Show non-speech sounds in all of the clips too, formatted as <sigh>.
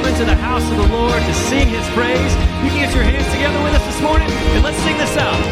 come into the house of the Lord to sing his praise. You can get your hands together with us this morning and let's sing this out.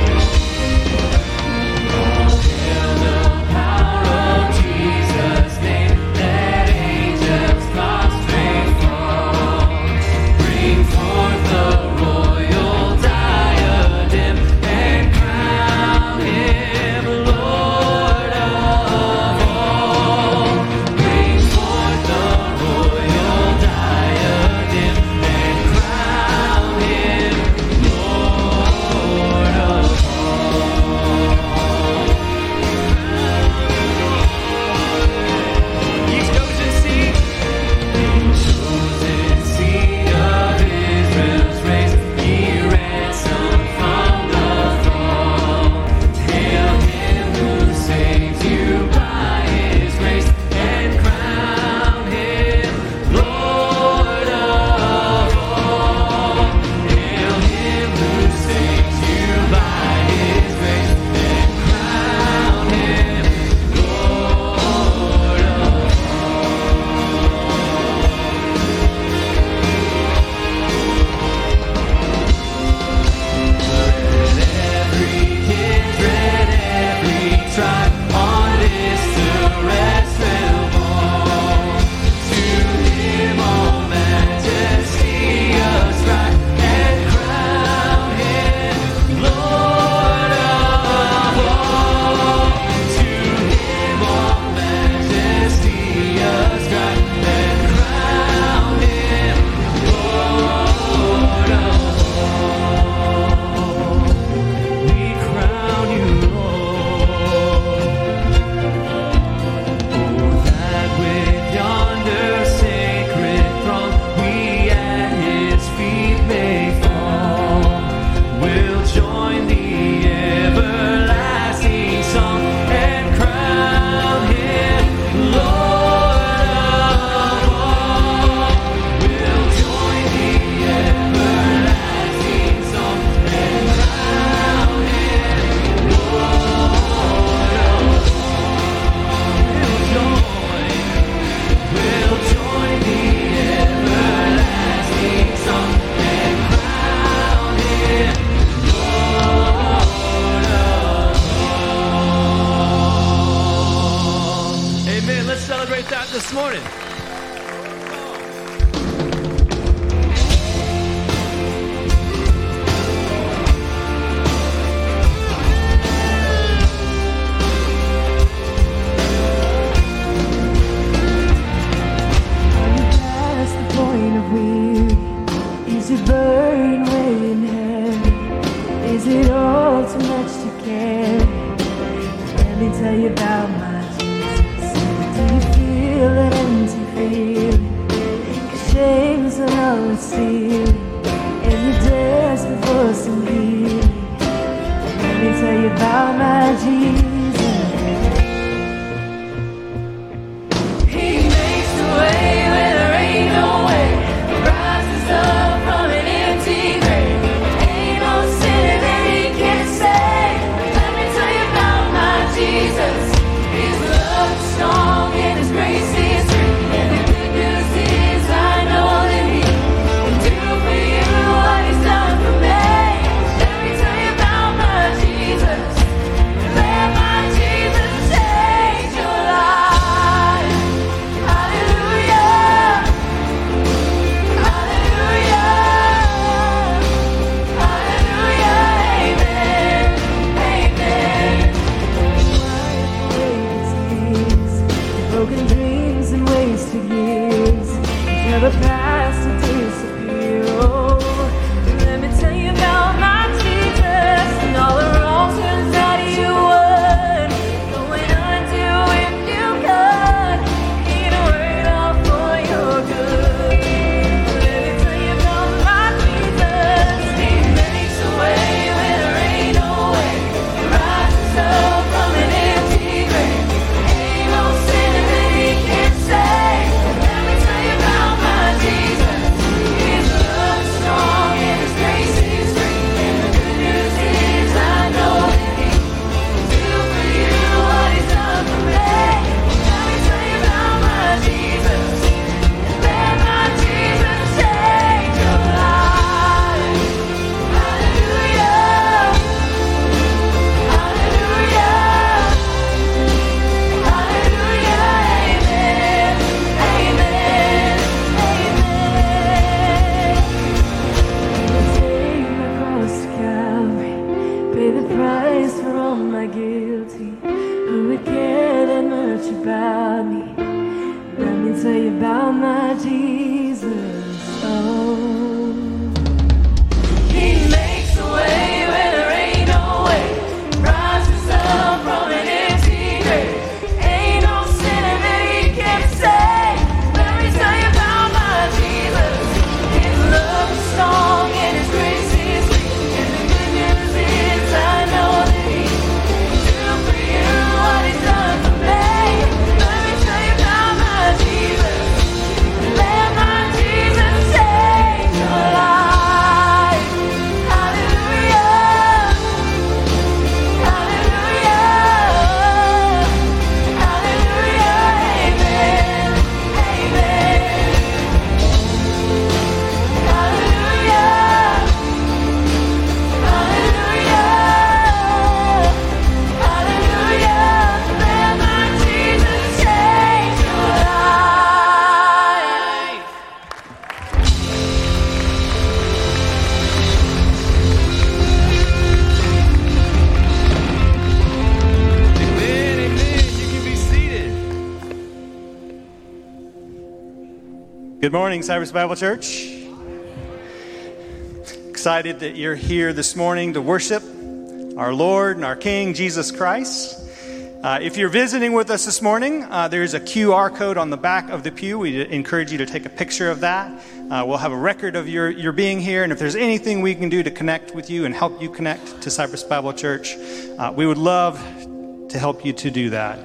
Good morning, Cypress Bible Church. Excited that you're here this morning to worship our Lord and our King, Jesus Christ. Uh, if you're visiting with us this morning, uh, there's a QR code on the back of the pew. We encourage you to take a picture of that. Uh, we'll have a record of your, your being here, and if there's anything we can do to connect with you and help you connect to Cypress Bible Church, uh, we would love to help you to do that.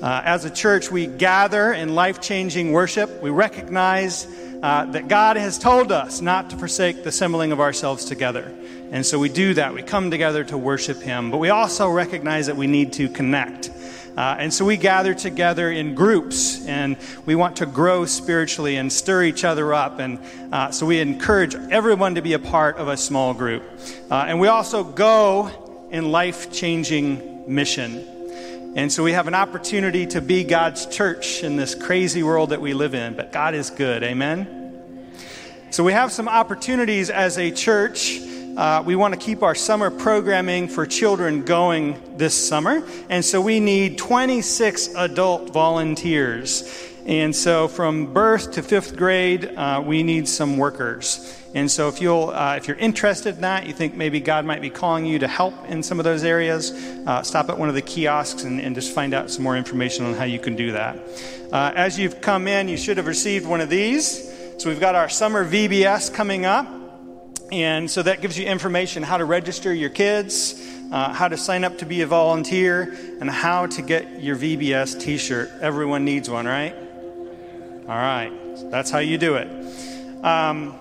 Uh, as a church, we gather in life changing worship. We recognize uh, that God has told us not to forsake the assembling of ourselves together. And so we do that. We come together to worship Him. But we also recognize that we need to connect. Uh, and so we gather together in groups and we want to grow spiritually and stir each other up. And uh, so we encourage everyone to be a part of a small group. Uh, and we also go in life changing mission. And so we have an opportunity to be God's church in this crazy world that we live in. But God is good. Amen. So we have some opportunities as a church. Uh, we want to keep our summer programming for children going this summer. And so we need 26 adult volunteers. And so from birth to fifth grade, uh, we need some workers. And so if you'll, uh, if you're interested in that, you think maybe God might be calling you to help in some of those areas, uh, stop at one of the kiosks and, and just find out some more information on how you can do that. Uh, as you've come in, you should have received one of these. So we've got our summer VBS coming up. And so that gives you information how to register your kids, uh, how to sign up to be a volunteer, and how to get your VBS t shirt. Everyone needs one, right? All right. That's how you do it. Um,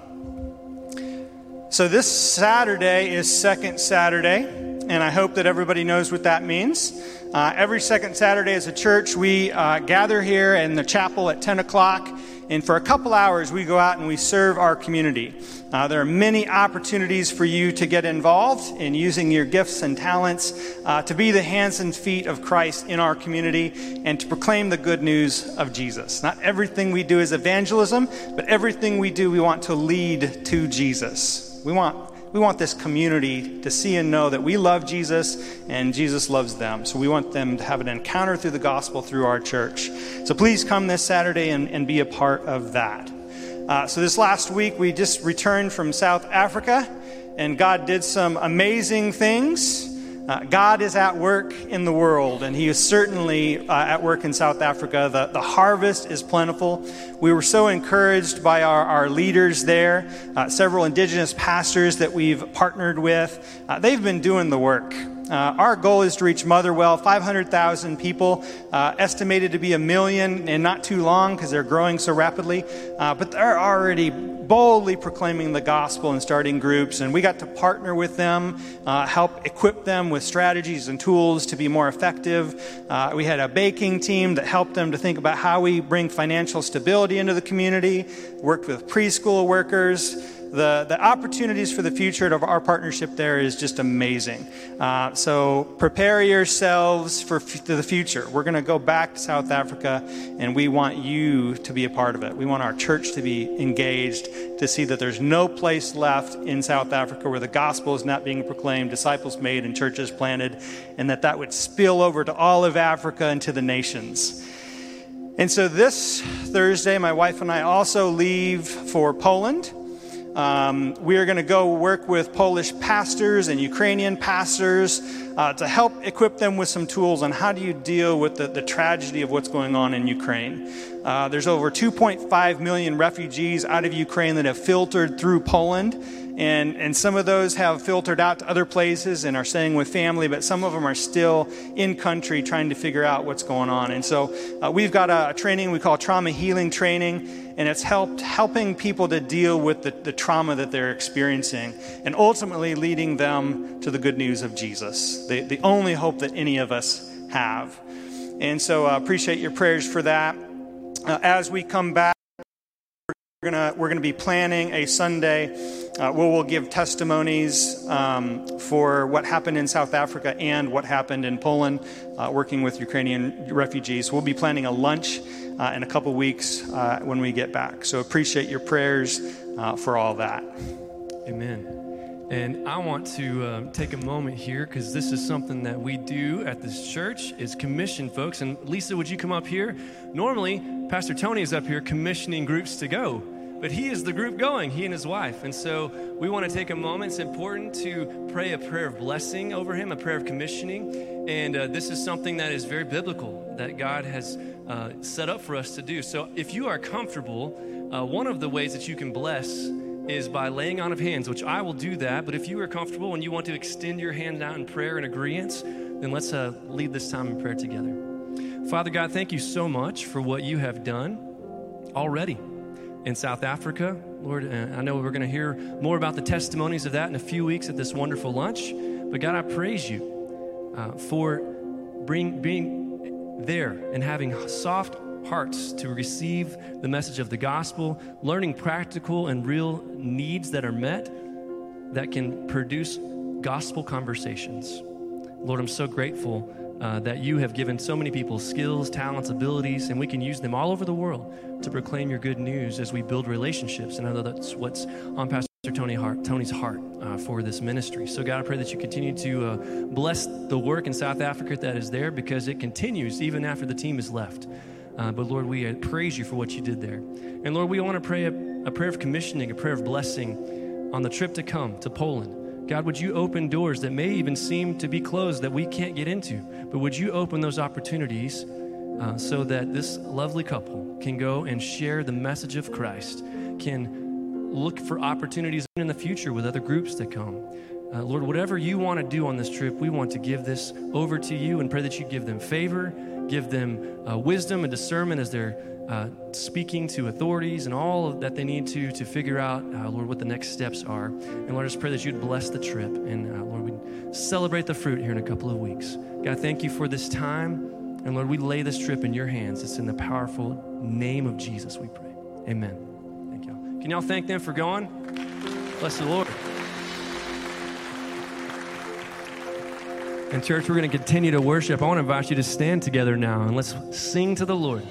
so this Saturday is Second Saturday, and I hope that everybody knows what that means. Uh, every second Saturday as a church, we uh, gather here in the chapel at 10 o'clock, and for a couple hours, we go out and we serve our community. Uh, there are many opportunities for you to get involved in using your gifts and talents uh, to be the hands and feet of Christ in our community and to proclaim the good news of Jesus. Not everything we do is evangelism, but everything we do, we want to lead to Jesus. We want, we want this community to see and know that we love Jesus and Jesus loves them. So we want them to have an encounter through the gospel through our church. So please come this Saturday and, and be a part of that. Uh, so this last week, we just returned from South Africa, and God did some amazing things. Uh, God is at work in the world, and He is certainly uh, at work in South Africa. The, the harvest is plentiful. We were so encouraged by our, our leaders there, uh, several indigenous pastors that we've partnered with. Uh, they've been doing the work. Uh, our goal is to reach Motherwell, 500,000 people, uh, estimated to be a million in not too long because they're growing so rapidly. Uh, but they're already boldly proclaiming the gospel and starting groups, and we got to partner with them, uh, help equip them with strategies and tools to be more effective. Uh, we had a baking team that helped them to think about how we bring financial stability into the community, worked with preschool workers the, the opportunities for the future of our partnership there is just amazing. Uh, so prepare yourselves for f- the future. We're going to go back to South Africa, and we want you to be a part of it. We want our church to be engaged to see that there's no place left in South Africa where the gospel is not being proclaimed, disciples made, and churches planted, and that that would spill over to all of Africa and to the nations. And so this Thursday, my wife and I also leave for Poland. Um, we are going to go work with Polish pastors and Ukrainian pastors uh, to help equip them with some tools on how do you deal with the, the tragedy of what's going on in Ukraine. Uh, there's over 2.5 million refugees out of Ukraine that have filtered through Poland. And, and some of those have filtered out to other places and are staying with family, but some of them are still in country trying to figure out what's going on. And so uh, we've got a, a training we call trauma healing training, and it's helped helping people to deal with the, the trauma that they're experiencing and ultimately leading them to the good news of Jesus, the, the only hope that any of us have. And so I uh, appreciate your prayers for that. Uh, as we come back, we're gonna we're gonna be planning a Sunday uh, where we'll give testimonies um, for what happened in South Africa and what happened in Poland, uh, working with Ukrainian refugees. We'll be planning a lunch uh, in a couple weeks uh, when we get back. So appreciate your prayers uh, for all that. Amen. And I want to uh, take a moment here because this is something that we do at this church is commission folks. And Lisa, would you come up here? Normally, Pastor Tony is up here commissioning groups to go, but he is the group going, he and his wife. And so we want to take a moment. It's important to pray a prayer of blessing over him, a prayer of commissioning. And uh, this is something that is very biblical that God has uh, set up for us to do. So if you are comfortable, uh, one of the ways that you can bless is by laying on of hands, which I will do that. But if you are comfortable and you want to extend your hand out in prayer and agreement, then let's uh, lead this time in prayer together. Father God, thank you so much for what you have done already in South Africa. Lord, uh, I know we're going to hear more about the testimonies of that in a few weeks at this wonderful lunch. But God, I praise you uh, for bring, being there and having soft hearts to receive the message of the gospel, learning practical and real needs that are met that can produce gospel conversations. Lord, I'm so grateful uh, that you have given so many people skills, talents, abilities, and we can use them all over the world to proclaim your good news as we build relationships. And I know that's what's on Pastor Tony Hart, Tony's heart uh, for this ministry. So, God, I pray that you continue to uh, bless the work in South Africa that is there because it continues even after the team is left. Uh, but Lord, we uh, praise you for what you did there. And Lord, we want to pray a, a prayer of commissioning, a prayer of blessing on the trip to come to Poland. God, would you open doors that may even seem to be closed that we can't get into? But would you open those opportunities uh, so that this lovely couple can go and share the message of Christ, can look for opportunities in the future with other groups that come? Uh, Lord, whatever you want to do on this trip, we want to give this over to you and pray that you give them favor, give them uh, wisdom and discernment as they're uh, speaking to authorities and all that they need to to figure out, uh, Lord, what the next steps are. And Lord, I just pray that you'd bless the trip. And uh, Lord, we celebrate the fruit here in a couple of weeks. God, thank you for this time. And Lord, we lay this trip in your hands. It's in the powerful name of Jesus we pray. Amen. Thank y'all. Can y'all thank them for going? Bless the Lord. And, church, we're going to continue to worship. I want to invite you to stand together now and let's sing to the Lord.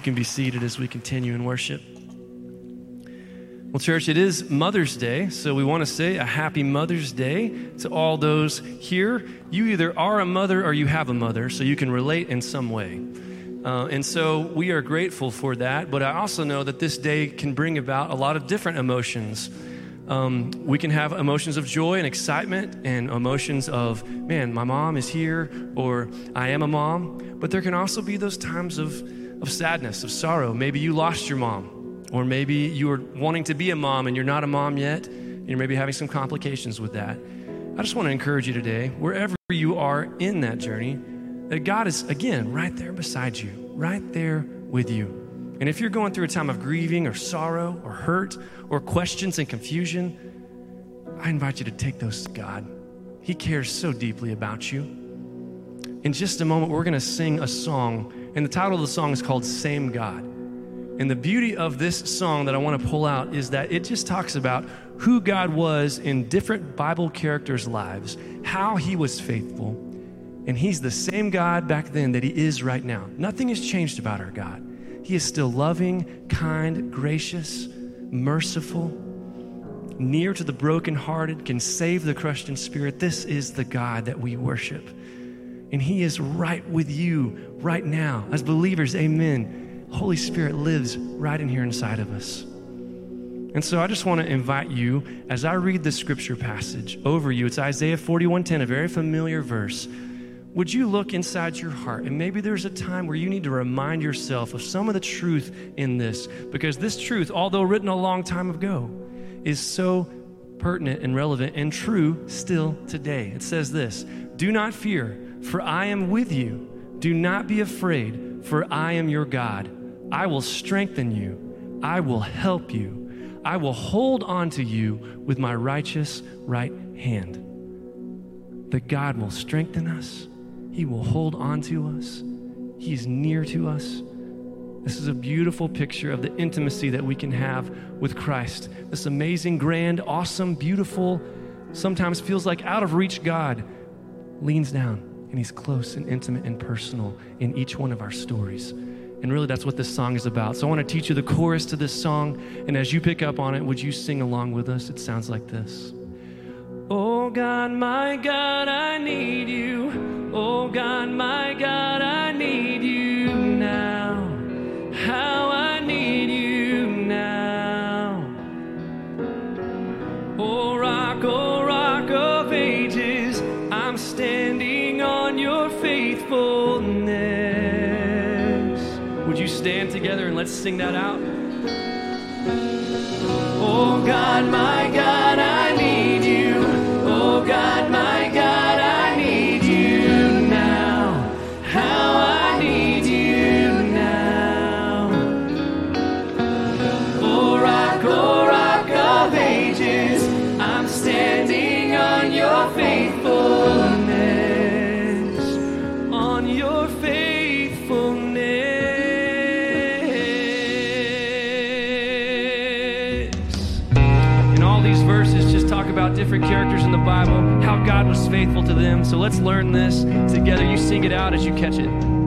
You can be seated as we continue in worship. Well, church, it is Mother's Day, so we want to say a happy Mother's Day to all those here. You either are a mother or you have a mother, so you can relate in some way. Uh, and so we are grateful for that, but I also know that this day can bring about a lot of different emotions. Um, we can have emotions of joy and excitement and emotions of, man, my mom is here, or I am a mom. But there can also be those times of, of sadness, of sorrow. Maybe you lost your mom. Or maybe you are wanting to be a mom and you're not a mom yet, and you're maybe having some complications with that. I just want to encourage you today, wherever you are in that journey, that God is, again, right there beside you, right there with you. And if you're going through a time of grieving or sorrow or hurt or questions and confusion, I invite you to take those to God. He cares so deeply about you. In just a moment, we're going to sing a song, and the title of the song is called Same God. And the beauty of this song that I want to pull out is that it just talks about who God was in different Bible characters' lives, how he was faithful. And he's the same God back then that he is right now. Nothing has changed about our God. He is still loving, kind, gracious, merciful, near to the brokenhearted, can save the crushed in spirit. This is the God that we worship. And he is right with you right now. As believers, amen. Holy Spirit lives right in here inside of us. And so I just want to invite you as I read the scripture passage over you. It's Isaiah 41:10, a very familiar verse. Would you look inside your heart and maybe there's a time where you need to remind yourself of some of the truth in this because this truth, although written a long time ago, is so pertinent and relevant and true still today. It says this, "Do not fear, for I am with you. Do not be afraid, for I am your God. I will strengthen you. I will help you. I will hold on to you with my righteous right hand. That God will strengthen us, He will hold on to us, He is near to us. This is a beautiful picture of the intimacy that we can have with Christ. This amazing, grand, awesome, beautiful, sometimes feels like out of reach God leans down and He's close and intimate and personal in each one of our stories. And really, that's what this song is about. So I want to teach you the chorus to this song. And as you pick up on it, would you sing along with us? It sounds like this Oh God, my God, I need you. Oh God, my God, I need you now. How I need you now. Oh rock, oh rock of ages, I'm standing faithfulness. Would you stand together and let's sing that out? Oh God, my God, I need you. Oh God, my God was faithful to them. So let's learn this together. You sing it out as you catch it.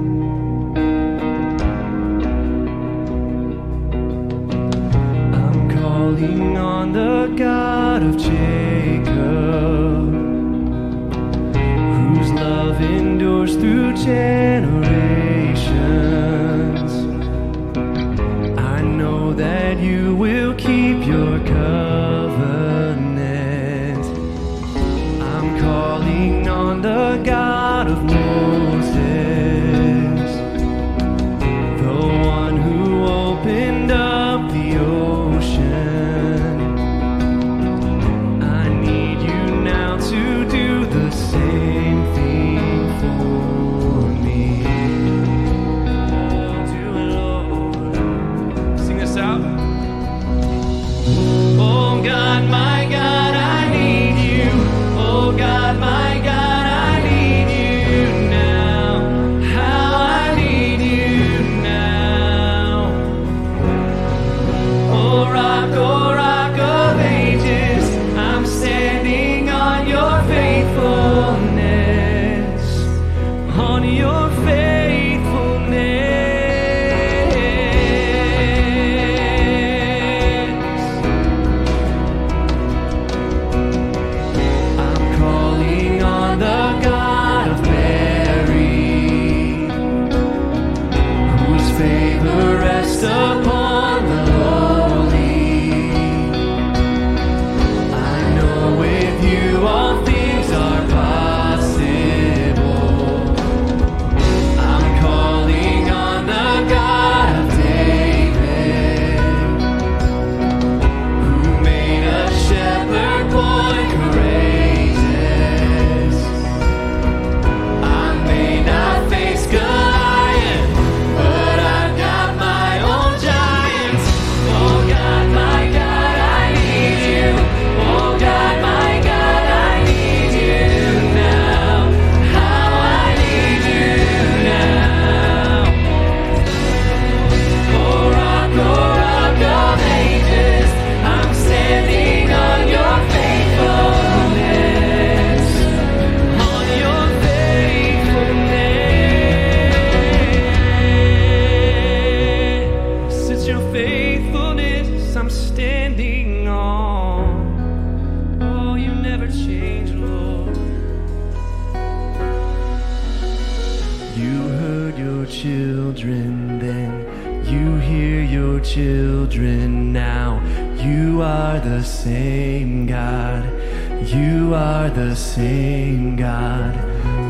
Same God.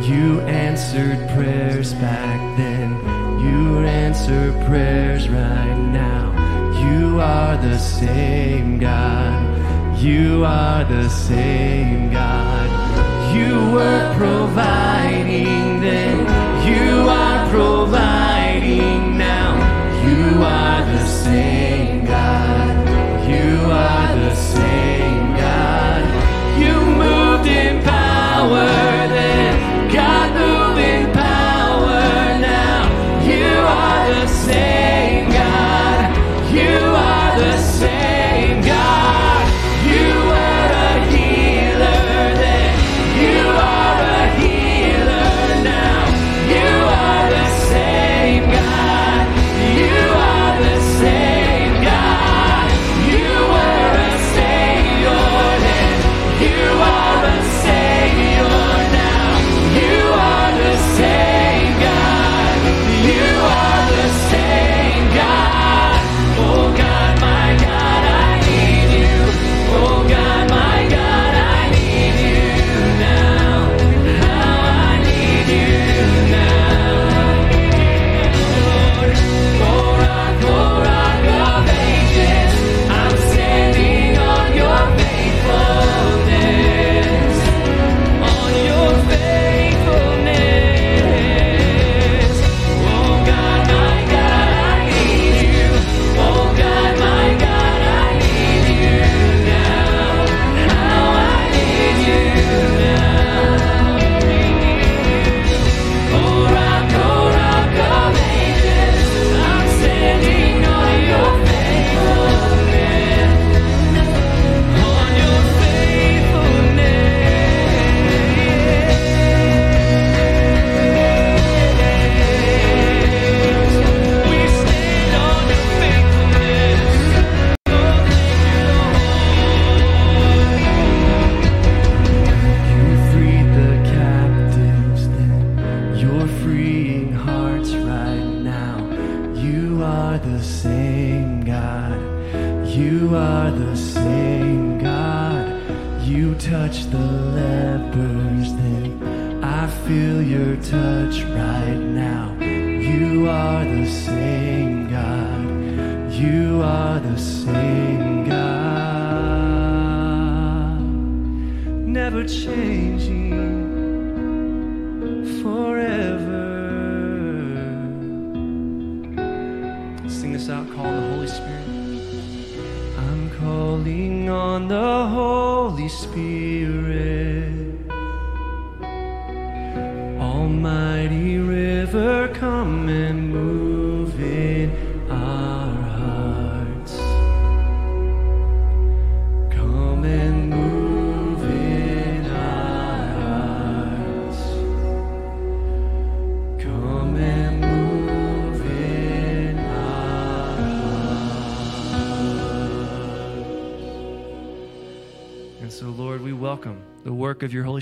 You answered prayers back then. You answer prayers right now. You are the same God. You are the same God. You were providing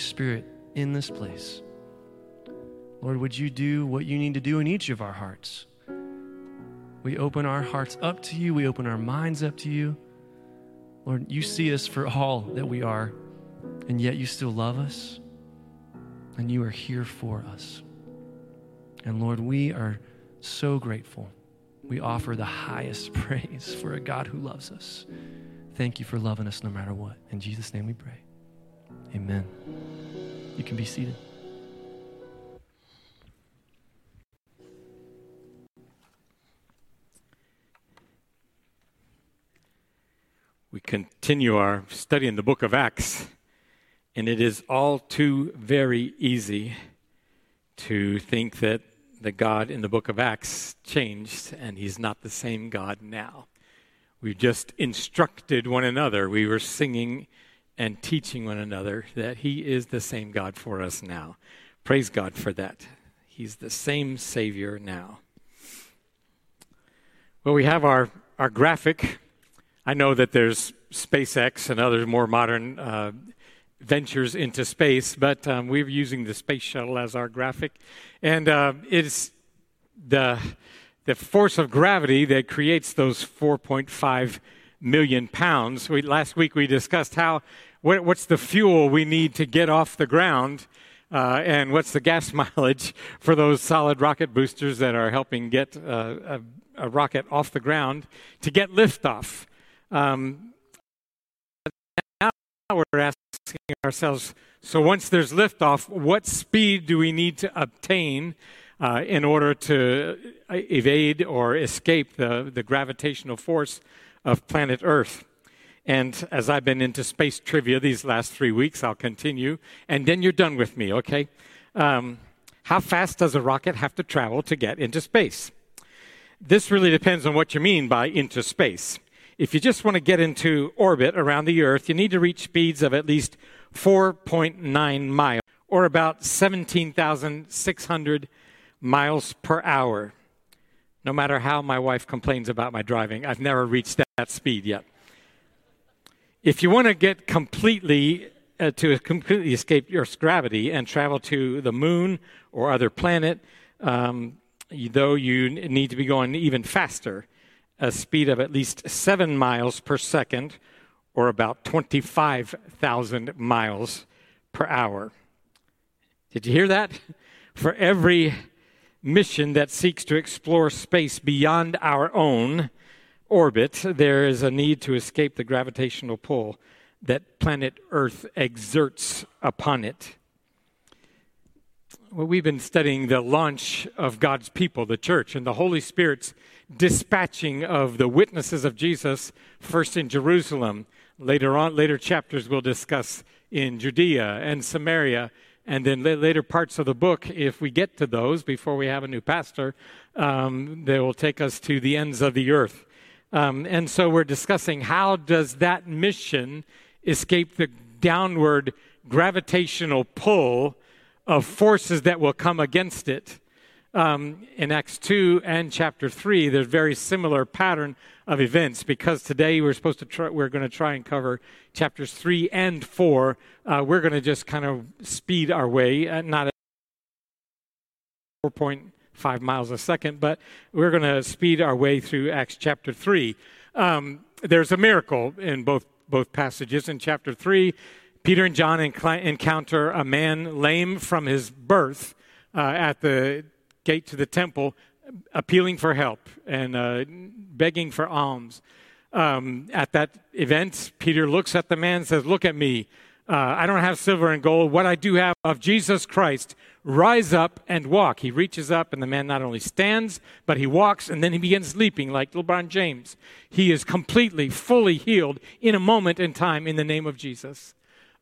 Spirit in this place. Lord, would you do what you need to do in each of our hearts? We open our hearts up to you, we open our minds up to you. Lord, you see us for all that we are, and yet you still love us, and you are here for us. And Lord, we are so grateful. We offer the highest <laughs> praise for a God who loves us. Thank you for loving us no matter what. In Jesus' name we pray. Amen. You can be seated. We continue our study in the book of Acts, and it is all too very easy to think that the God in the book of Acts changed and he's not the same God now. We just instructed one another. We were singing and teaching one another that he is the same God for us now. Praise God for that. He's the same Savior now. Well, we have our, our graphic. I know that there's SpaceX and other more modern uh, ventures into space, but um, we're using the space shuttle as our graphic. And uh, it's the, the force of gravity that creates those 4.5 million pounds. We, last week we discussed how what, what's the fuel we need to get off the ground, uh, and what's the gas <laughs> mileage for those solid rocket boosters that are helping get uh, a, a, rocket off the ground to get liftoff. Um, now we're asking ourselves so once there's liftoff, what speed do we need to obtain uh, in order to uh, evade or escape the, the gravitational force of planet Earth? And as I've been into space trivia these last three weeks, I'll continue. And then you're done with me, okay? Um, how fast does a rocket have to travel to get into space? This really depends on what you mean by into space. If you just want to get into orbit around the Earth, you need to reach speeds of at least 4.9 miles, or about 17,600 miles per hour. No matter how my wife complains about my driving, I've never reached that, that speed yet. If you want to get completely uh, to completely escape Earth's gravity and travel to the moon or other planet, um, though you need to be going even faster, a speed of at least seven miles per second or about 25,000 miles per hour. Did you hear that? For every mission that seeks to explore space beyond our own orbit, there is a need to escape the gravitational pull that planet Earth exerts upon it. Well, we've been studying the launch of God's people, the church, and the Holy Spirit's dispatching of the witnesses of Jesus, first in Jerusalem, Later on, later chapters we'll discuss in Judea and Samaria, and then later parts of the book, if we get to those before we have a new pastor, um, they will take us to the ends of the earth. Um, and so we're discussing how does that mission escape the downward gravitational pull of forces that will come against it um, in Acts 2 and chapter 3, there's very similar pattern of events because today we're supposed to try, we're going to try and cover chapters 3 and 4. Uh, we're going to just kind of speed our way, uh, not at 4.5 miles a second, but we're going to speed our way through Acts chapter 3. Um, there's a miracle in both, both passages. In chapter 3, Peter and John encounter a man lame from his birth uh, at the gate to the temple, appealing for help and uh, begging for alms. Um, at that event, Peter looks at the man and says, Look at me. Uh, I don't have silver and gold. What I do have of Jesus Christ, rise up and walk. He reaches up, and the man not only stands, but he walks, and then he begins leaping like LeBron James. He is completely, fully healed in a moment in time in the name of Jesus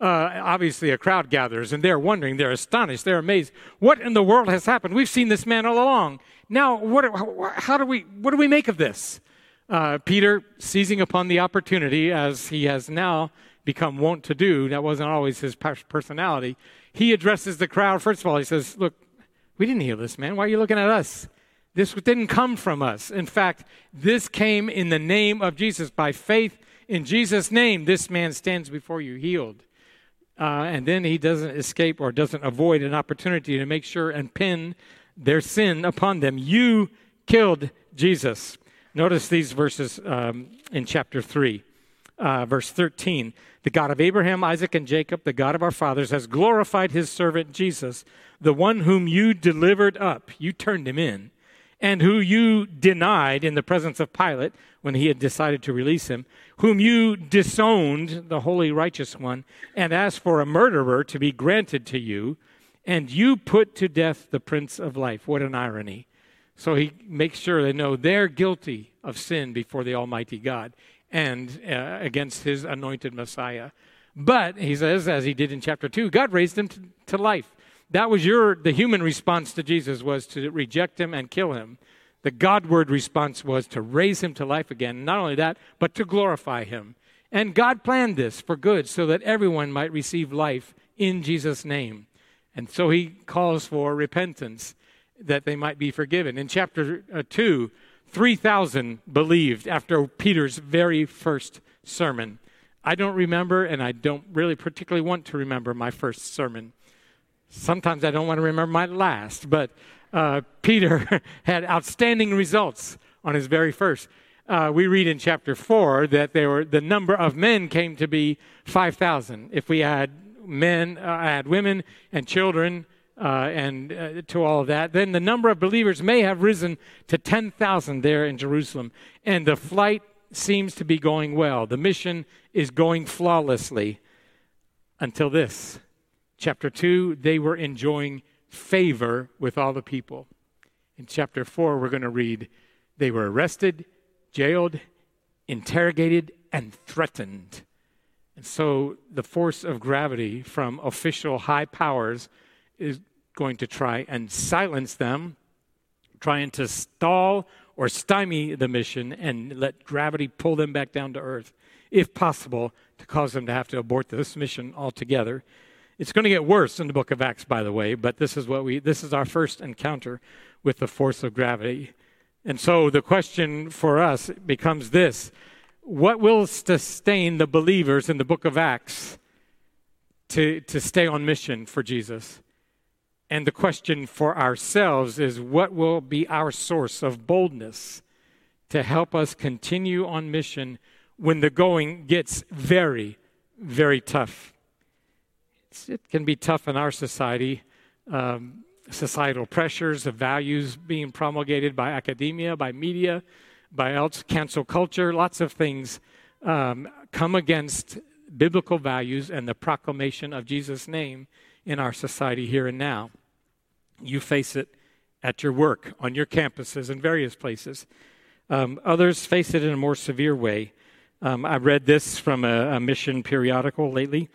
uh, obviously a crowd gathers and they're wondering, they're astonished, they're amazed. What in the world has happened? We've seen this man all along. Now, what, how do we, what do we make of this? Uh, Peter, seizing upon the opportunity, as he has now become wont to do, that wasn't always his personality, he addresses the crowd. First of all, he says, Look, we didn't heal this man. Why are you looking at us? This didn't come from us. In fact, this came in the name of Jesus. By faith in Jesus' name, this man stands before you healed uh, and then he doesn't escape or doesn't avoid an opportunity to make sure and pin their sin upon them. You killed Jesus. Notice these verses um, in chapter 3, uh, verse 13. The God of Abraham, Isaac, and Jacob, the God of our fathers, has glorified his servant Jesus, the one whom you delivered up. You turned him in and who you denied in the presence of Pilate when he had decided to release him, whom you disowned, the holy righteous one, and asked for a murderer to be granted to you, and you put to death the Prince of Life. What an irony. So he makes sure they know they're guilty of sin before the Almighty God and uh, against his anointed Messiah. But he says, as he did in chapter 2, God raised him to, to life. That was your, the human response to Jesus was to reject him and kill him. The Godward response was to raise him to life again. Not only that, but to glorify him. And God planned this for good so that everyone might receive life in Jesus' name. And so he calls for repentance that they might be forgiven. In chapter uh, 2, 3,000 believed after Peter's very first sermon. I don't remember, and I don't really particularly want to remember my first sermon. Sometimes I don't want to remember my last, but uh, Peter <laughs> had outstanding results on his very first. Uh, we read in chapter 4 that there were, the number of men came to be 5,000. If we add men, uh, women and children, uh, and uh, to all of that, then the number of believers may have risen to 10,000 there in Jerusalem. And the flight seems to be going well. The mission is going flawlessly until this. Chapter 2, they were enjoying favor with all the people. In chapter 4, we're going to read they were arrested, jailed, interrogated, and threatened. And so the force of gravity from official high powers is going to try and silence them, trying to stall or stymie the mission and let gravity pull them back down to earth, if possible, to cause them to have to abort this mission altogether. It's going to get worse in the book of Acts, by the way, but this is what we this is our first encounter with the force of gravity. And so the question for us becomes this what will sustain the believers in the book of Acts to, to stay on mission for Jesus? And the question for ourselves is what will be our source of boldness to help us continue on mission when the going gets very, very tough? It's, it can be tough in our society. Um, societal pressures of values being promulgated by academia, by media, by else cancel culture, lots of things um, come against biblical values and the proclamation of Jesus' name in our society here and now. You face it at your work, on your campuses, in various places. Um, others face it in a more severe way. Um, I read this from a, a mission periodical lately.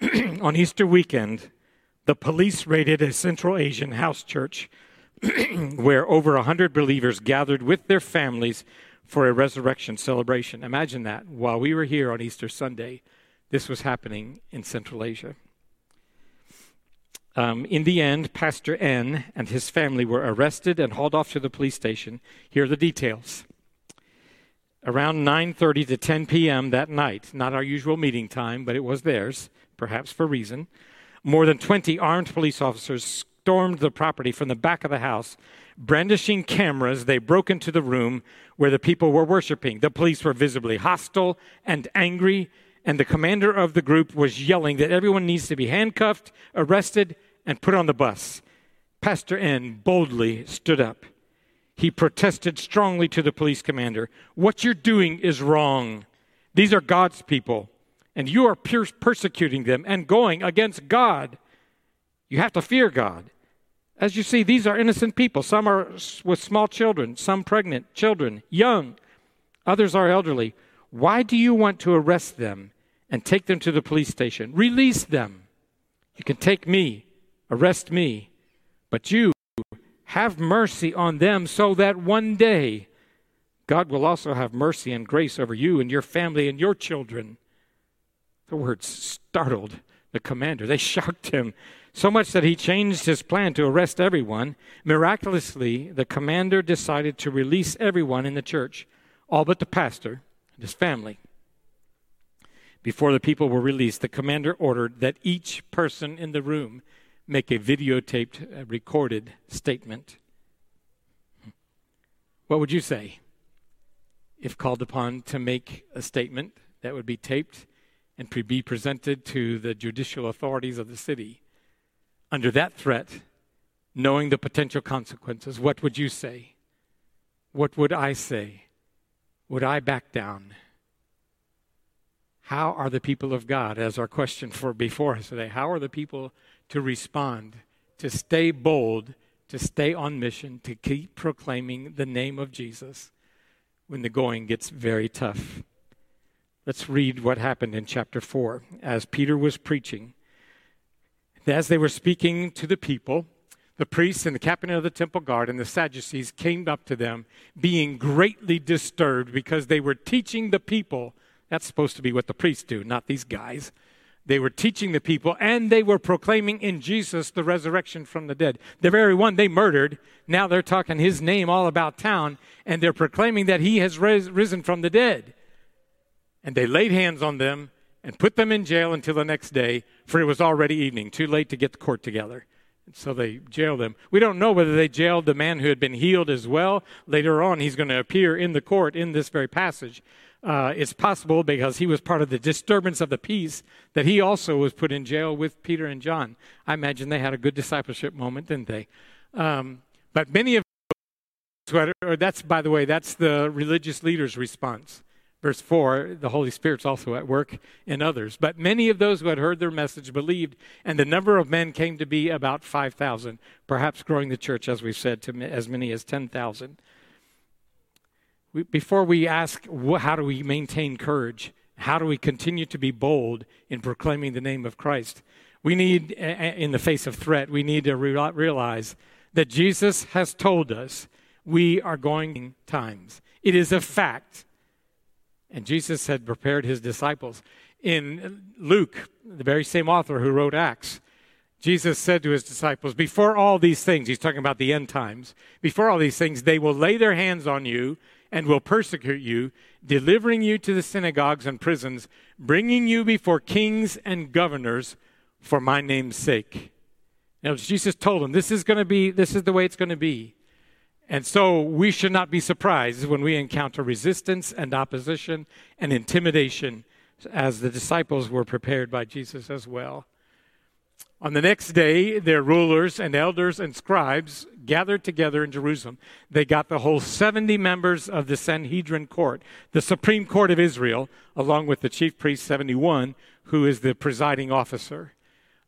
<clears throat> on Easter weekend, the police raided a Central Asian house church <clears throat> where over 100 believers gathered with their families for a resurrection celebration. Imagine that. While we were here on Easter Sunday, this was happening in Central Asia. Um, in the end, Pastor N and his family were arrested and hauled off to the police station. Here are the details. Around 9:30 to 10 p.m. that night, not our usual meeting time, but it was theirs, perhaps for reason, more than 20 armed police officers stormed the property from the back of the house. Brandishing cameras, they broke into the room where the people were worshiping. The police were visibly hostile and angry and the commander of the group was yelling that everyone needs to be handcuffed, arrested, and put on the bus. Pastor N boldly stood up. He protested strongly to the police commander What you're doing is wrong. These are God's people, and you are persecuting them and going against God. You have to fear God. As you see, these are innocent people. Some are with small children, some pregnant children, young, others are elderly. Why do you want to arrest them and take them to the police station? Release them. You can take me, arrest me, but you have mercy on them so that one day God will also have mercy and grace over you and your family and your children. The words startled the commander. They <laughs> shocked him so much that he changed his plan to arrest everyone. Miraculously, the commander decided to release everyone in the church, all but the pastor and his family. Before the people were released, the commander ordered that each person in the room make a videotaped, uh, recorded statement. What would you say if called upon to make a statement that would be taped and be presented to the judicial authorities of the city? Under that threat, knowing the potential consequences, what would you say? What would I say? Would I back down? How are the people of God, as our question for before us today, how are the people to respond, to stay bold, to stay on mission, to keep proclaiming the name of Jesus when the going gets very tough? Let's read what happened in chapter 4. As Peter was preaching, as they were speaking to the people, the priests and the captain of the temple guard and the Sadducees came up to them, being greatly disturbed because they were teaching the people. That's supposed to be what the priests do, not these guys. They were teaching the people and they were proclaiming in Jesus the resurrection from the dead. The very one they murdered, now they're talking his name all about town and they're proclaiming that he has ris- risen from the dead. And they laid hands on them and put them in jail until the next day, for it was already evening, too late to get the court together. So they jailed them. We don't know whether they jailed the man who had been healed as well. Later on, he's going to appear in the court in this very passage. Uh, it's possible because he was part of the disturbance of the peace that he also was put in jail with Peter and John. I imagine they had a good discipleship moment, didn't they? Um, but many of that's by the way, that's the religious leaders' response. Verse 4 the Holy Spirit's also at work in others. But many of those who had heard their message believed, and the number of men came to be about 5,000, perhaps growing the church, as we've said, to as many as 10,000 before we ask how do we maintain courage, how do we continue to be bold in proclaiming the name of Christ, we need, in the face of threat, we need to realize that Jesus has told us we are going in times. It is a fact. And Jesus had prepared his disciples. In Luke, the very same author who wrote Acts, Jesus said to his disciples, Before all these things, he's talking about the end times, before all these things, they will lay their hands on you and will persecute you, delivering you to the synagogues and prisons, bringing you before kings and governors for my name's sake. Now, Jesus told them, this is going to be, this is the way it's going to be. And so we should not be surprised when we encounter resistance and opposition and intimidation, as the disciples were prepared by Jesus as well. On the next day, their rulers and elders and scribes gathered together in Jerusalem. They got the whole 70 members of the Sanhedrin court, the Supreme Court of Israel, along with the chief priest 71, who is the presiding officer.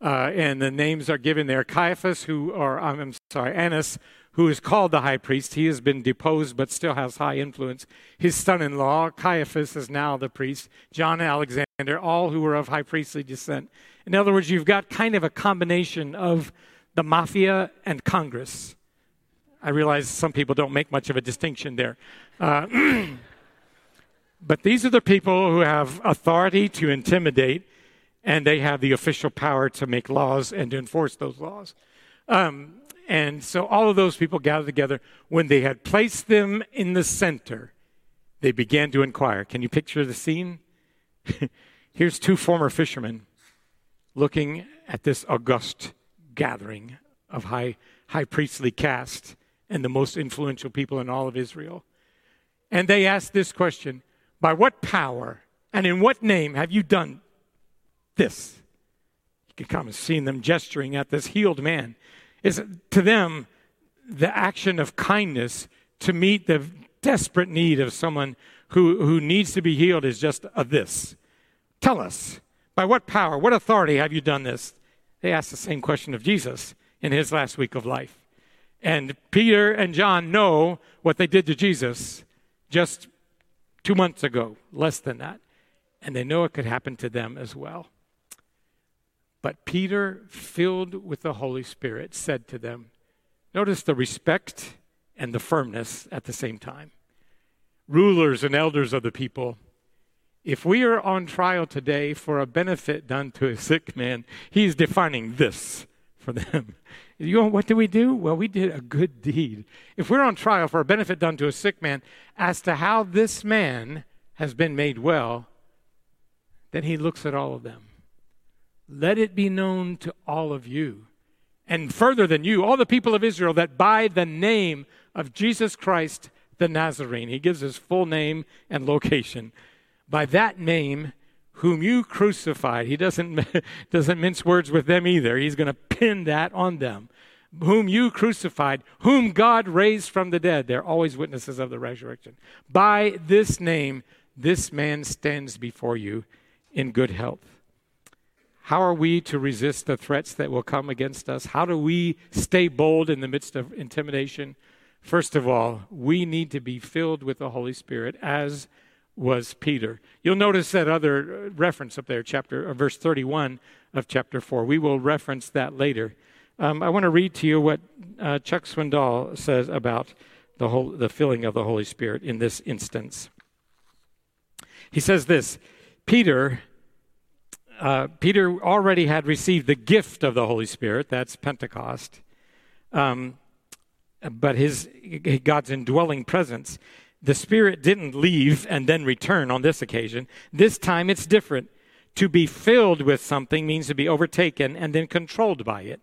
Uh, and the names are given there Caiaphas, who, are, I'm sorry, Annas, who is called the high priest. He has been deposed but still has high influence. His son in law, Caiaphas, is now the priest. John Alexander, all who were of high priestly descent. In other words, you've got kind of a combination of the mafia and Congress. I realize some people don't make much of a distinction there. Uh, <clears throat> but these are the people who have authority to intimidate, and they have the official power to make laws and to enforce those laws. Um, and so all of those people gathered together. When they had placed them in the center, they began to inquire. Can you picture the scene? <laughs> Here's two former fishermen looking at this august gathering of high, high priestly caste and the most influential people in all of Israel. And they asked this question By what power and in what name have you done this? You can come and see them gesturing at this healed man. Is to them the action of kindness to meet the desperate need of someone who, who needs to be healed is just a this. Tell us, by what power, what authority have you done this? They asked the same question of Jesus in his last week of life. And Peter and John know what they did to Jesus just two months ago, less than that. And they know it could happen to them as well. But Peter, filled with the Holy Spirit, said to them, Notice the respect and the firmness at the same time. Rulers and elders of the people, if we are on trial today for a benefit done to a sick man, he's defining this for them. <laughs> You know, what do we do? Well, we did a good deed. If we're on trial for a benefit done to a sick man as to how this man has been made well, then he looks at all of them. Let it be known to all of you, and further than you, all the people of Israel, that by the name of Jesus Christ the Nazarene, he gives his full name and location by that name whom you crucified. He doesn't, <laughs> doesn't mince words with them either. He's going to pin that on them. Whom you crucified, whom God raised from the dead. They're always witnesses of the resurrection. By this name, this man stands before you in good health. How are we to resist the threats that will come against us? How do we stay bold in the midst of intimidation? First of all, we need to be filled with the Holy Spirit as was Peter. You'll notice that other reference up there, chapter uh, verse 31 of chapter 4. We will reference that later. Um, I want to read to you what uh, Chuck Swindoll says about the whole, the filling of the Holy Spirit in this instance. He says this: Peter, uh, Peter already had received the gift of the Holy Spirit. That's Pentecost. Um, but his God's indwelling presence the Spirit didn't leave and then return on this occasion. This time it's different. To be filled with something means to be overtaken and then controlled by it.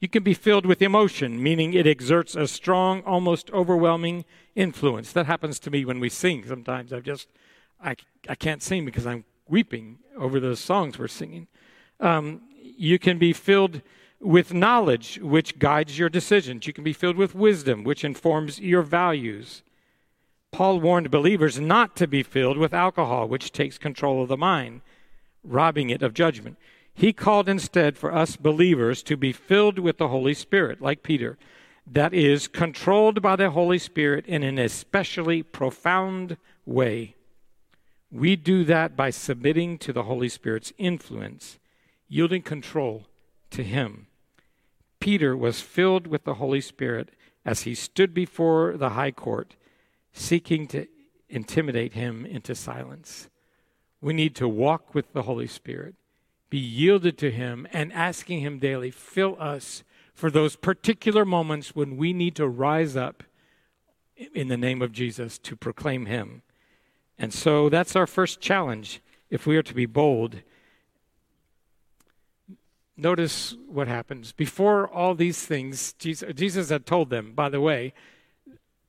You can be filled with emotion, meaning it exerts a strong, almost overwhelming influence. That happens to me when we sing. Sometimes I just, I, I can't sing because I'm weeping over the songs we're singing. Um, you can be filled with knowledge, which guides your decisions. You can be filled with wisdom, which informs your values. Paul warned believers not to be filled with alcohol, which takes control of the mind, robbing it of judgment. He called instead for us believers to be filled with the Holy Spirit, like Peter, that is, controlled by the Holy Spirit in an especially profound way. We do that by submitting to the Holy Spirit's influence, yielding control to Him. Peter was filled with the Holy Spirit as he stood before the high court, seeking to intimidate him into silence. We need to walk with the Holy Spirit be yielded to Him and asking Him daily, fill us for those particular moments when we need to rise up in the name of Jesus to proclaim Him. And so that's our first challenge if we are to be bold. Notice what happens. Before all these things, Jesus, Jesus had told them, by the way,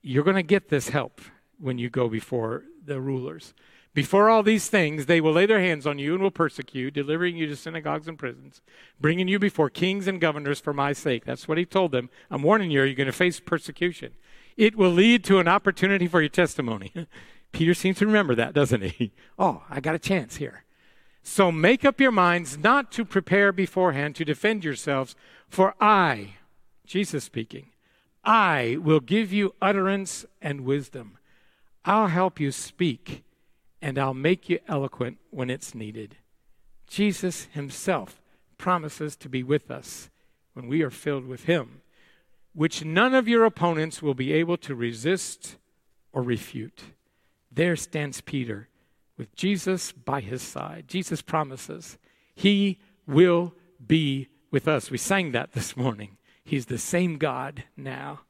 you're going to get this help when you go before the rulers. Before all these things, they will lay their hands on you and will persecute, delivering you to synagogues and prisons, bringing you before kings and governors for my sake. That's what he told them. I'm warning you, you're going to face persecution. It will lead to an opportunity for your testimony. <laughs> Peter seems to remember that, doesn't he? <laughs> Oh, I got a chance here. So make up your minds not to prepare beforehand to defend yourselves, for I, Jesus speaking, I will give you utterance and wisdom. I'll help you speak and I'll make you eloquent when it's needed. Jesus himself promises to be with us when we are filled with him, which none of your opponents will be able to resist or refute. There stands Peter with Jesus by his side. Jesus promises he will be with us. We sang that this morning. He's the same God now.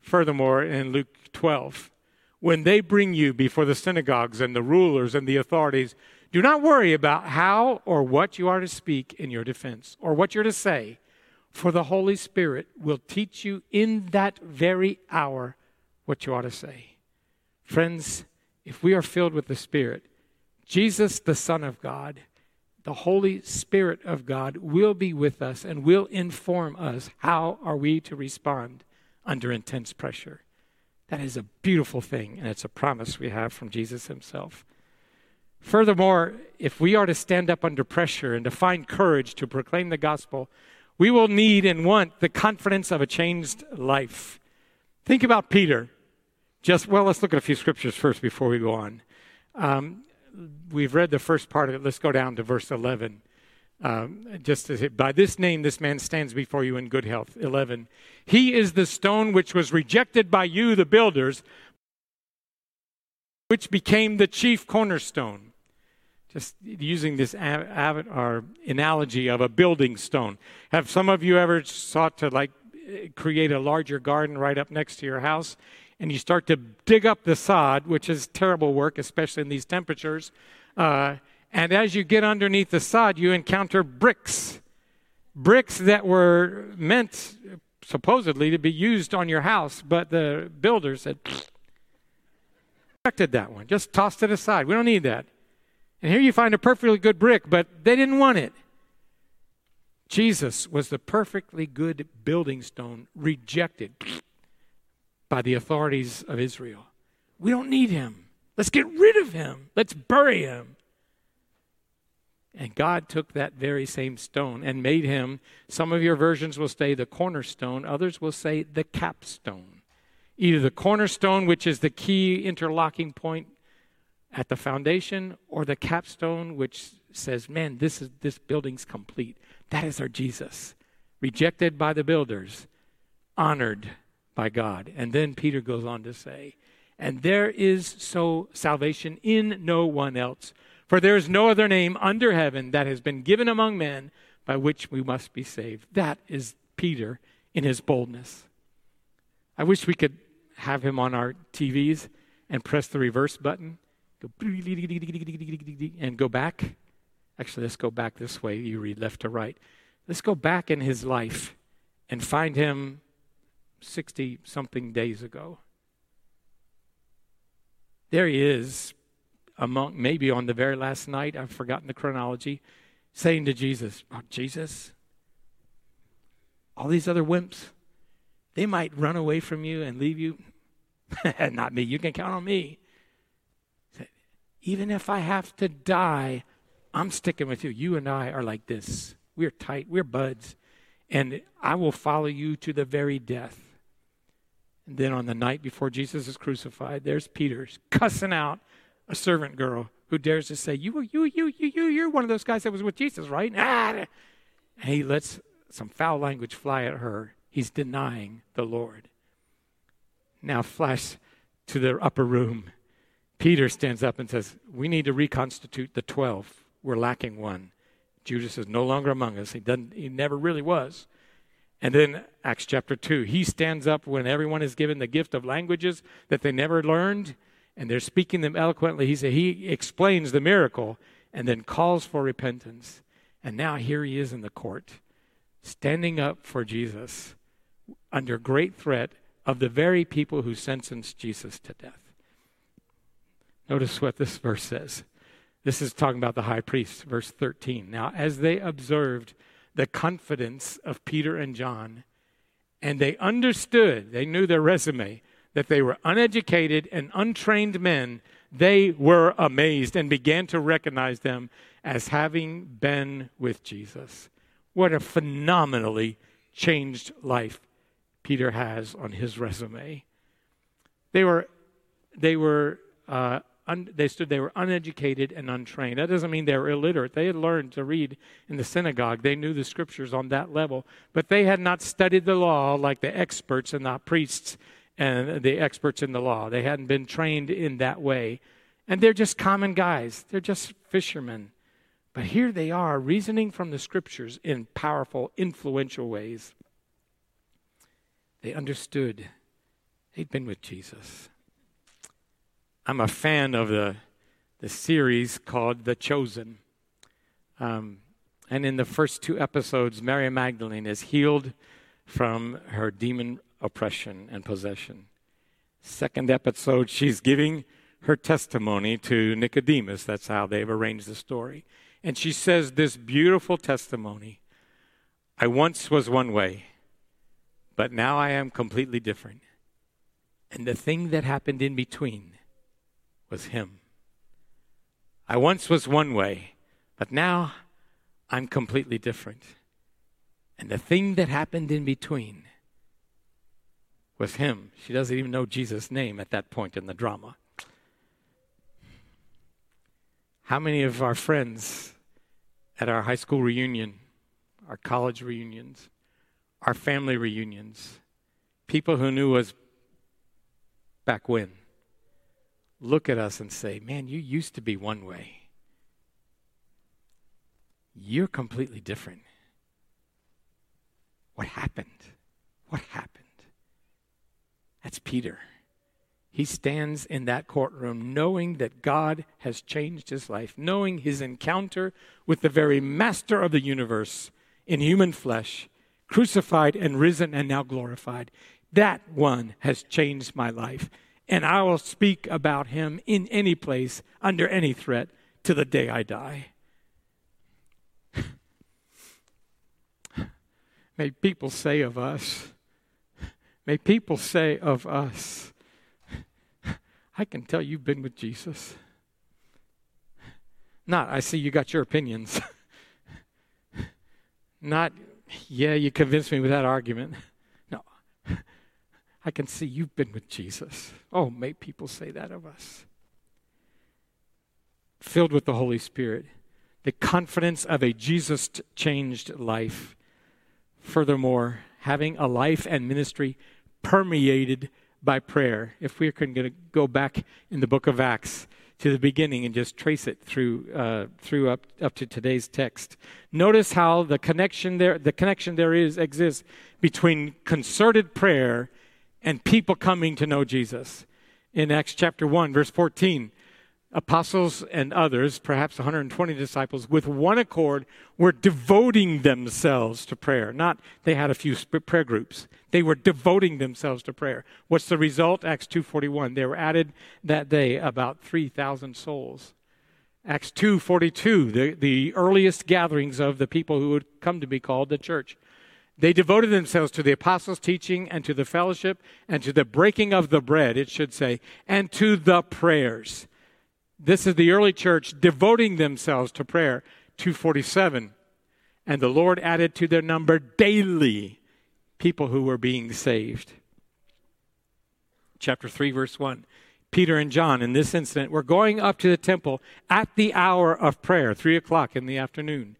Furthermore, in Luke 12, when they bring you before the synagogues and the rulers and the authorities, do not worry about how or what you are to speak in your defense or what you're to say, for the Holy Spirit will teach you in that very hour what you ought to say. Friends, if we are filled with the Spirit, Jesus, the Son of God, the Holy Spirit of God will be with us and will inform us how are we to respond under intense pressure. That is a beautiful thing, and it's a promise we have from Jesus himself. Furthermore, if we are to stand up under pressure and to find courage to proclaim the gospel, we will need and want the confidence of a changed life. Think about Peter. Just, well, let's look at a few scriptures first before we go on. Um, we've read the first part of it. Let's go down to verse 11. Um, just as it, by this name, this man stands before you in good health. 11. He is the stone which was rejected by you, the builders, which became the chief cornerstone. Just using this av- or analogy of a building stone. Have some of you ever sought to like create a larger garden right up next to your house? And you start to dig up the sod, which is terrible work, especially in these temperatures. Uh, and as you get underneath the sod, you encounter bricks. Bricks that were meant supposedly to be used on your house, but the builders said, rejected that one, just tossed it aside. We don't need that. And here you find a perfectly good brick, but they didn't want it. Jesus was the perfectly good building stone rejected by the authorities of Israel. We don't need him. Let's get rid of him. Let's bury him. And God took that very same stone and made him, some of your versions will say the cornerstone, others will say the capstone. Either the cornerstone, which is the key interlocking point at the foundation, or the capstone, which says, man, this, is, this building's complete. That is our Jesus. Rejected by the builders, honored by God. And then Peter goes on to say, and there is so salvation in no one else. For there is no other name under heaven that has been given among men by which we must be saved. That is Peter in his boldness. I wish we could have him on our TVs and press the reverse button, go <laughs> and go back. Actually, let's go back this way. You read left to right. Let's go back in his life and find him 60 something days ago. There he is, among maybe on the very last night, I've forgotten the chronology, saying to Jesus, oh, Jesus, all these other wimps, they might run away from you and leave you. <laughs> Not me, you can count on me. Even if I have to die, I'm sticking with you. You and I are like this. We're tight, we're buds, and I will follow you to the very death. And then on the night before Jesus is crucified, there's Peter cussing out a servant girl who dares to say, You, you, you, you, you, you're one of those guys that was with Jesus, right? Ah! And he lets some foul language fly at her. He's denying the Lord. Now, flash to the upper room. Peter stands up and says, We need to reconstitute the 12. We're lacking one. Judas is no longer among us. He, doesn't, he never really was. And then Acts chapter 2, he stands up when everyone is given the gift of languages that they never learned, and they're speaking them eloquently. He, said, he explains the miracle and then calls for repentance. And now here he is in the court, standing up for Jesus under great threat of the very people who sentenced Jesus to death. Notice what this verse says. This is talking about the high priest, verse 13. Now, as they observed the confidence of Peter and John, and they understood, they knew their resume, that they were uneducated and untrained men, they were amazed and began to recognize them as having been with Jesus. What a phenomenally changed life Peter has on his resume. They were, they were uh, un, they stood they were uneducated and untrained. That doesn't mean they were illiterate. They had learned to read in the synagogue. They knew the scriptures on that level, but they had not studied the law like the experts and the priests and the experts in the law. They hadn't been trained in that way. And they're just common guys. They're just fishermen. But here they are reasoning from the scriptures in powerful, influential ways. They understood. They'd been with Jesus. I'm a fan of the, the series called The Chosen. Um, and in the first two episodes, Mary Magdalene is healed from her demon oppression and possession. Second episode, she's giving her testimony to Nicodemus. That's how they've arranged the story. And she says this beautiful testimony I once was one way, but now I am completely different. And the thing that happened in between was Him. I once was one way, but now I'm completely different. And the thing that happened in between was Him. She doesn't even know Jesus' name at that point in the drama. How many of our friends at our high school reunion, our college reunions, our family reunions, people who knew us back when, look at us and say, Man, you used to be one way. You're completely different. What happened? What happened? That's Peter. He stands in that courtroom knowing that God has changed his life, knowing his encounter with the very master of the universe in human flesh, crucified and risen and now glorified. That one has changed my life and I will speak about him in any place, under any threat, to the day I die. <laughs> May people say of us, may people say of us, <laughs> I can tell you've been with Jesus. Not, I see you got your opinions. <laughs> Not, yeah, you convinced me with that argument. I can see you've been with Jesus. Oh, may people say that of us. Filled with the Holy Spirit, the confidence of a Jesus changed life. Furthermore, having a life and ministry permeated by prayer. If we're going to go back in the book of Acts to the beginning and just trace it through uh, through up up to today's text, notice how the connection there the connection there is exists between concerted prayer and people coming to know Jesus. In Acts chapter 1, verse 14, apostles and others, perhaps 120 disciples, with one accord, were devoting themselves to prayer. Not they had a few prayer groups. They were devoting themselves to prayer. What's the result? Acts 2:41. There were added that day about 3,000 souls. Acts 2:42, the, the earliest gatherings of the people who would come to be called the church. They devoted themselves to the apostles' teaching and to the fellowship and to the breaking of the bread, it should say, and to the prayers. This is the early church devoting themselves to prayer. 247. And the Lord added to their number daily people who were being saved. Chapter 3, verse 1. Peter and John, in this incident, were going up to the temple at the hour of prayer, 3 o'clock in the afternoon.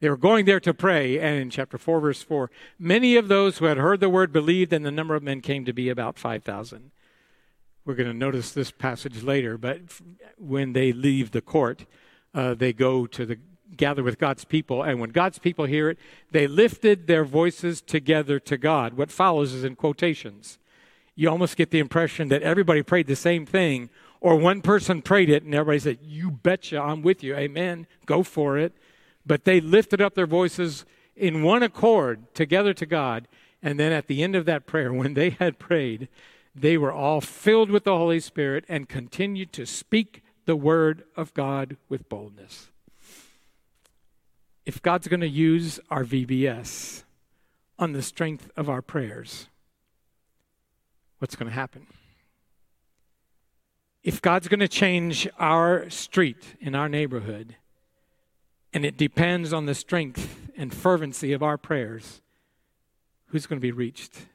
They were going there to pray, and in chapter 4, verse 4, many of those who had heard the word believed, and the number of men came to be about 5,000. We're going to notice this passage later, but when they leave the court, uh, they go to the gather with God's people, and when God's people hear it, they lifted their voices together to God. What follows is in quotations. You almost get the impression that everybody prayed the same thing, or one person prayed it, and everybody said, "You betcha, I'm with you, Amen, go for it." But they lifted up their voices in one accord together to God. And then at the end of that prayer, <laughs> when they had prayed, they were all filled with the Holy Spirit and continued to speak the word of God with boldness. If God's going to use our VBS on the strength of our prayers, what's going to happen? If God's going to change our street in our neighborhood, and it depends on the strength and fervency of our prayers, who's going to be reached?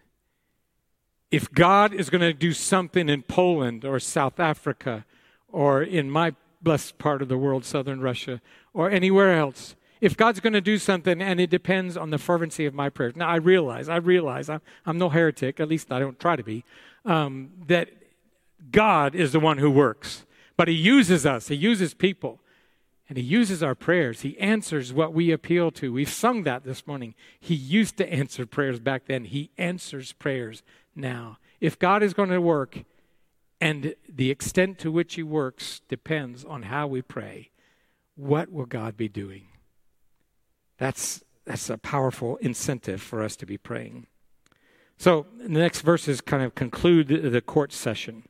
If God is going to do something in Poland or South Africa or in my blessed part of the world, southern Russia, or anywhere else, if God's going to do something and it depends on the fervency of my prayers. Now, I realize, I realize, I'm, I'm no heretic, at least I don't try to be, um, that God is the one who works. But He uses us, He uses people. And he uses our prayers. He answers what we appeal to. We've sung that this morning. He used to answer prayers back then. He answers prayers now. If God is going to work, and the extent to which he works depends on how we pray, what will God be doing? That's, that's a powerful incentive for us to be praying. So the next verses kind of conclude the court session.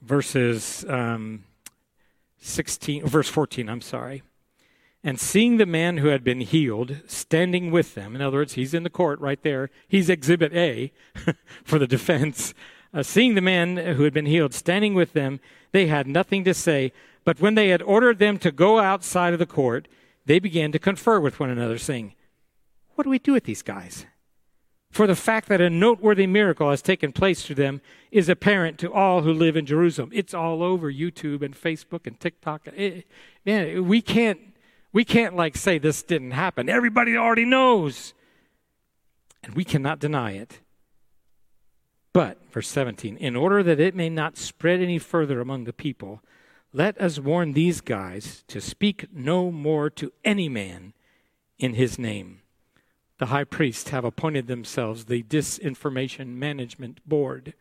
Verses. Um, 16, verse 14, I'm sorry. And seeing the man who had been healed standing with them, in other words, he's in the court right there, he's exhibit A <laughs> for the defense. Uh, seeing the man who had been healed standing with them, they had nothing to say. But when they had ordered them to go outside of the court, they began to confer with one another, saying, What do we do with these guys? For the fact that a noteworthy miracle has taken place to them is apparent to all who live in Jerusalem. It's all over YouTube and Facebook and TikTok. It, man, we can't we can't like say this didn't happen. Everybody already knows. And we cannot deny it. But, verse 17, in order that it may not spread any further among the people, let us warn these guys to speak no more to any man in his name the high priests have appointed themselves the disinformation management board.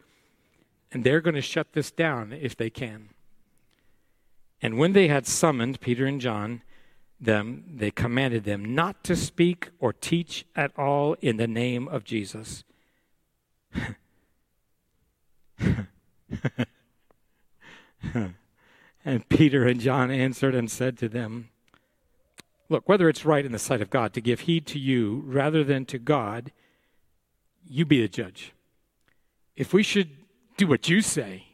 And they're going to shut this down if they can. And when they had summoned Peter and John, them, they commanded them not to speak or teach at all in the name of Jesus. <laughs> and Peter and John answered and said to them, Look, whether it's right in the sight of God to give heed to you rather than to God, you be the judge. If we should do what you say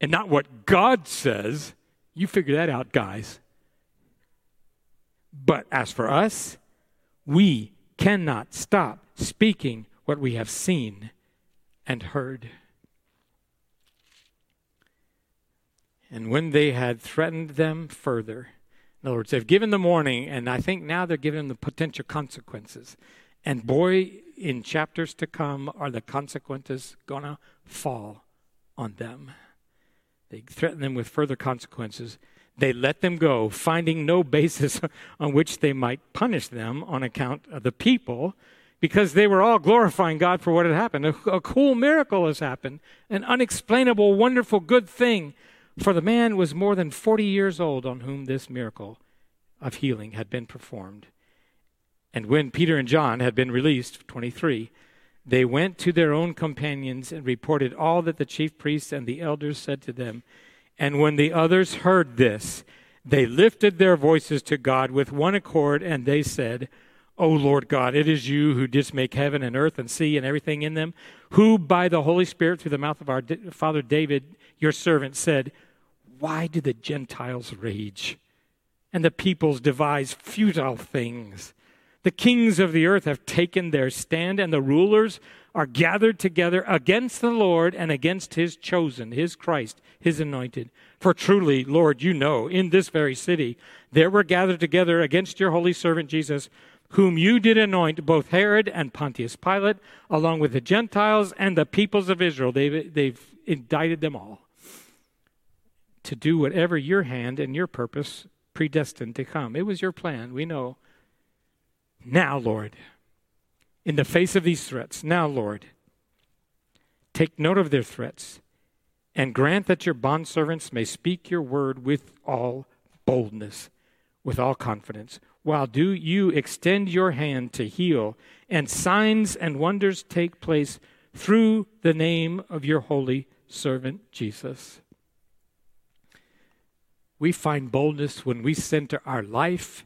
and not what God says, you figure that out, guys. But as for us, we cannot stop speaking what we have seen and heard. And when they had threatened them further, in other words, they've given the warning, and I think now they're giving them the potential consequences. And boy, in chapters to come, are the consequences going to fall on them. They threaten them with further consequences. They let them go, finding no basis <laughs> on which they might punish them on account of the people, because they were all glorifying God for what had happened. A, a cool miracle has happened, an unexplainable, wonderful, good thing For the man was more than 40 years old on whom this miracle of healing had been performed. And when Peter and John had been released, 23, they went to their own companions and reported all that the chief priests and the elders said to them. And when the others heard this, they lifted their voices to God with one accord, and they said, O Lord God, it is you who didst make heaven and earth and sea and everything in them, who by the Holy Spirit through the mouth of our father David, your servant, said, Why do the Gentiles rage and the peoples devise futile things? The kings of the earth have taken their stand, and the rulers are gathered together against the Lord and against his chosen, his Christ, his anointed. For truly, Lord, you know, in this very city there were gathered together against your holy servant Jesus, whom you did anoint, both Herod and Pontius Pilate, along with the Gentiles and the peoples of Israel. They've, they've indicted them all to do whatever your hand and your purpose predestined to come. It was your plan, we know. Now, Lord, in the face of these threats, now, Lord, take note of their threats and grant that your bondservants may speak your word with all boldness, with all confidence, while do you extend your hand to heal, and signs and wonders take place through the name of your holy servant Jesus. We find boldness when we center our life,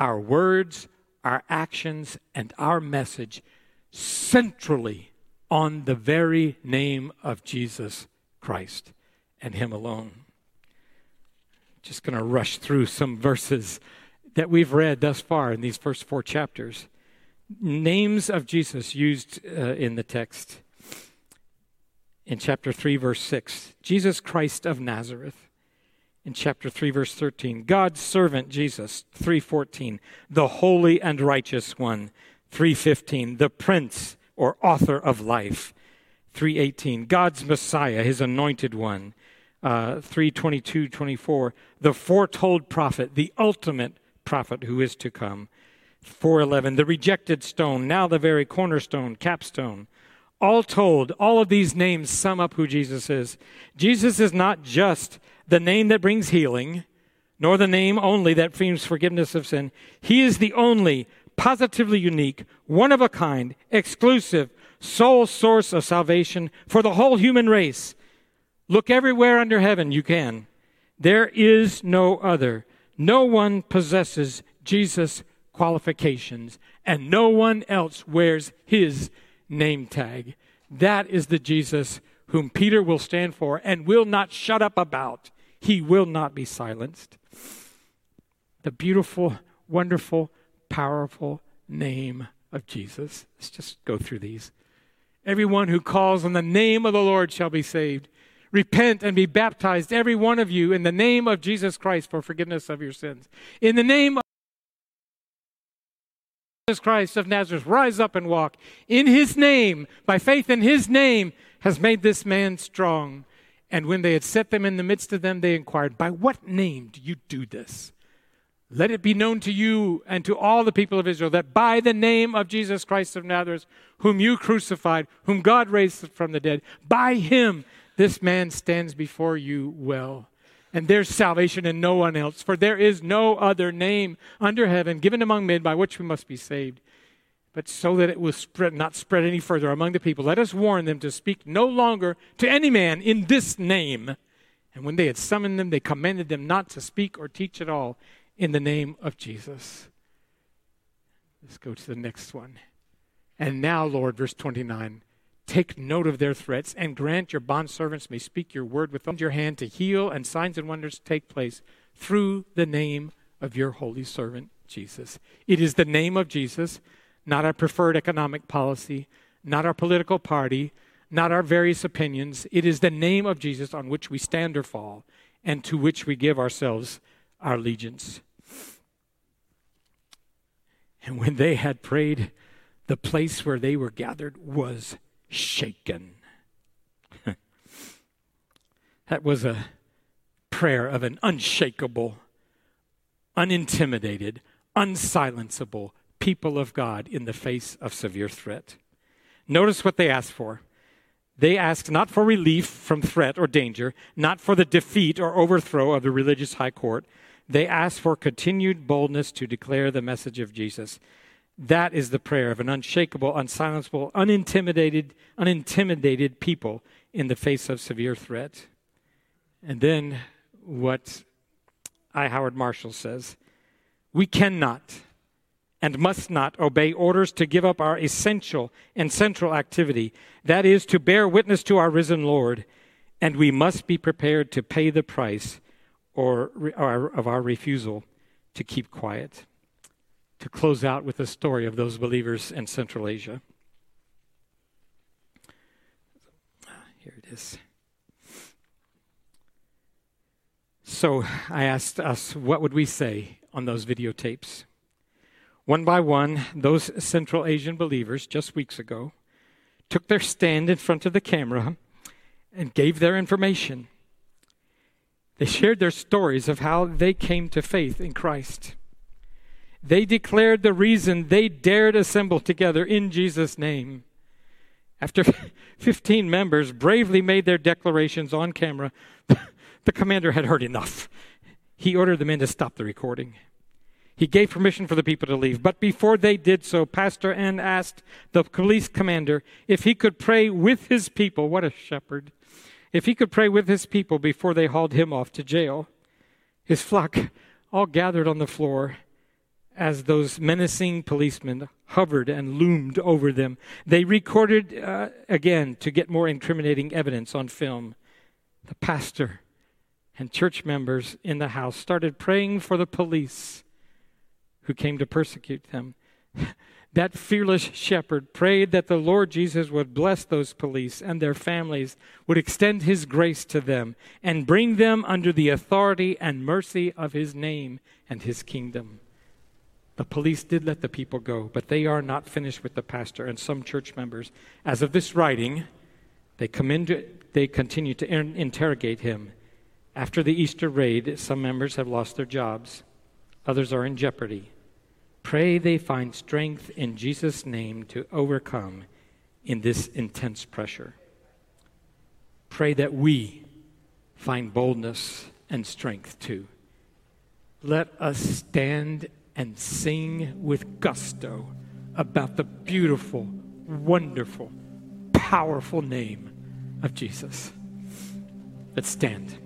our words, our actions, and our message centrally on the very name of Jesus Christ and Him alone. Just going to rush through some verses that we've read thus far in these first four chapters. Names of Jesus used uh, in the text. In chapter 3, verse 6, Jesus Christ of Nazareth in chapter 3 verse 13 god's servant jesus 314 the holy and righteous one 315 the prince or author of life 318 god's messiah his anointed one uh, 322 24 the foretold prophet the ultimate prophet who is to come 411 the rejected stone now the very cornerstone capstone. All told all of these names sum up who jesus is. Jesus is not just the name that brings healing, nor the name only that brings forgiveness of sin. He is the only positively unique, one of a kind, exclusive, sole source of salvation for the whole human race. Look everywhere under heaven you can. There is no other. No one possesses Jesus' qualifications, and no one else wears his name tag. That is the Jesus whom Peter will stand for and will not shut up about. He will not be silenced. The beautiful, wonderful, powerful name of Jesus. Let's just go through these. Everyone who calls on the name of the Lord shall be saved. Repent and be baptized, every one of you, in the name of Jesus Christ for forgiveness of your sins. In the name of Jesus Christ of Nazareth, rise up and walk. In his name, by faith in his name, has made this man strong. And when they had set them in the midst of them, they inquired, By what name do you do this? Let it be known to you and to all the people of Israel that by the name of Jesus Christ of Nazareth, whom you crucified, whom God raised from the dead, by him this man stands before you well. And there's salvation in no one else, for there is no other name under heaven given among men by which we must be saved but so that it will spread, not spread any further among the people. Let us warn them to speak no longer to any man in this name. And when they had summoned them, they commanded them not to speak or teach at all in the name of Jesus. Let's go to the next one. And now, Lord, verse 29, take note of their threats and grant your bondservants may speak your word with your hand to heal and signs and wonders take place through the name of your holy servant, Jesus. It is the name of Jesus not our preferred economic policy, not our political party, not our various opinions. It is the name of Jesus on which we stand or fall and to which we give ourselves our allegiance. And when they had prayed, the place where they were gathered was shaken. <laughs> that was a prayer of an unshakable, unintimidated, unsilenceable, people of God in the face of severe threat. Notice what they asked for They ask not for relief from threat or danger, not for the defeat or overthrow of the religious high court. They ask for continued boldness to declare the message of Jesus. That is the prayer of an unshakable, unsilenceable, unintimidated, unintimidated people in the face of severe threat. And then what I. Howard Marshall says we cannot and must not obey orders to give up our essential and central activity, that is, to bear witness to our risen Lord, and we must be prepared to pay the price or, or of our refusal to keep quiet. To close out with the story of those believers in Central Asia. Here it is. So I asked us, what would we say on those videotapes? One by one, those Central Asian believers, just weeks ago, took their stand in front of the camera and gave their information. They shared their stories of how they came to faith in Christ. They declared the reason they dared assemble together in Jesus' name. After <laughs> 15 members bravely made their declarations on camera, <laughs> the commander had heard enough. He ordered the men to stop the recording. He gave permission for the people to leave. But before they did so, Pastor N asked the police commander if he could pray with his people. What a shepherd. If he could pray with his people before they hauled him off to jail. His flock all gathered on the floor as those menacing policemen hovered and loomed over them. They recorded uh, again to get more incriminating evidence on film. The pastor and church members in the house started praying for the police who came to persecute them. <laughs> that fearless shepherd prayed that the Lord Jesus would bless those police and their families, would extend his grace to them, and bring them under the authority and mercy of his name and his kingdom. The police did let the people go, but they are not finished with the pastor and some church members. As of this writing, they, come into, they continue to in- interrogate him. After the Easter raid, some members have lost their jobs, others are in jeopardy. Pray they find strength in Jesus' name to overcome in this intense pressure. Pray that we find boldness and strength too. Let us stand and sing with gusto about the beautiful, wonderful, powerful name of Jesus. Let's stand.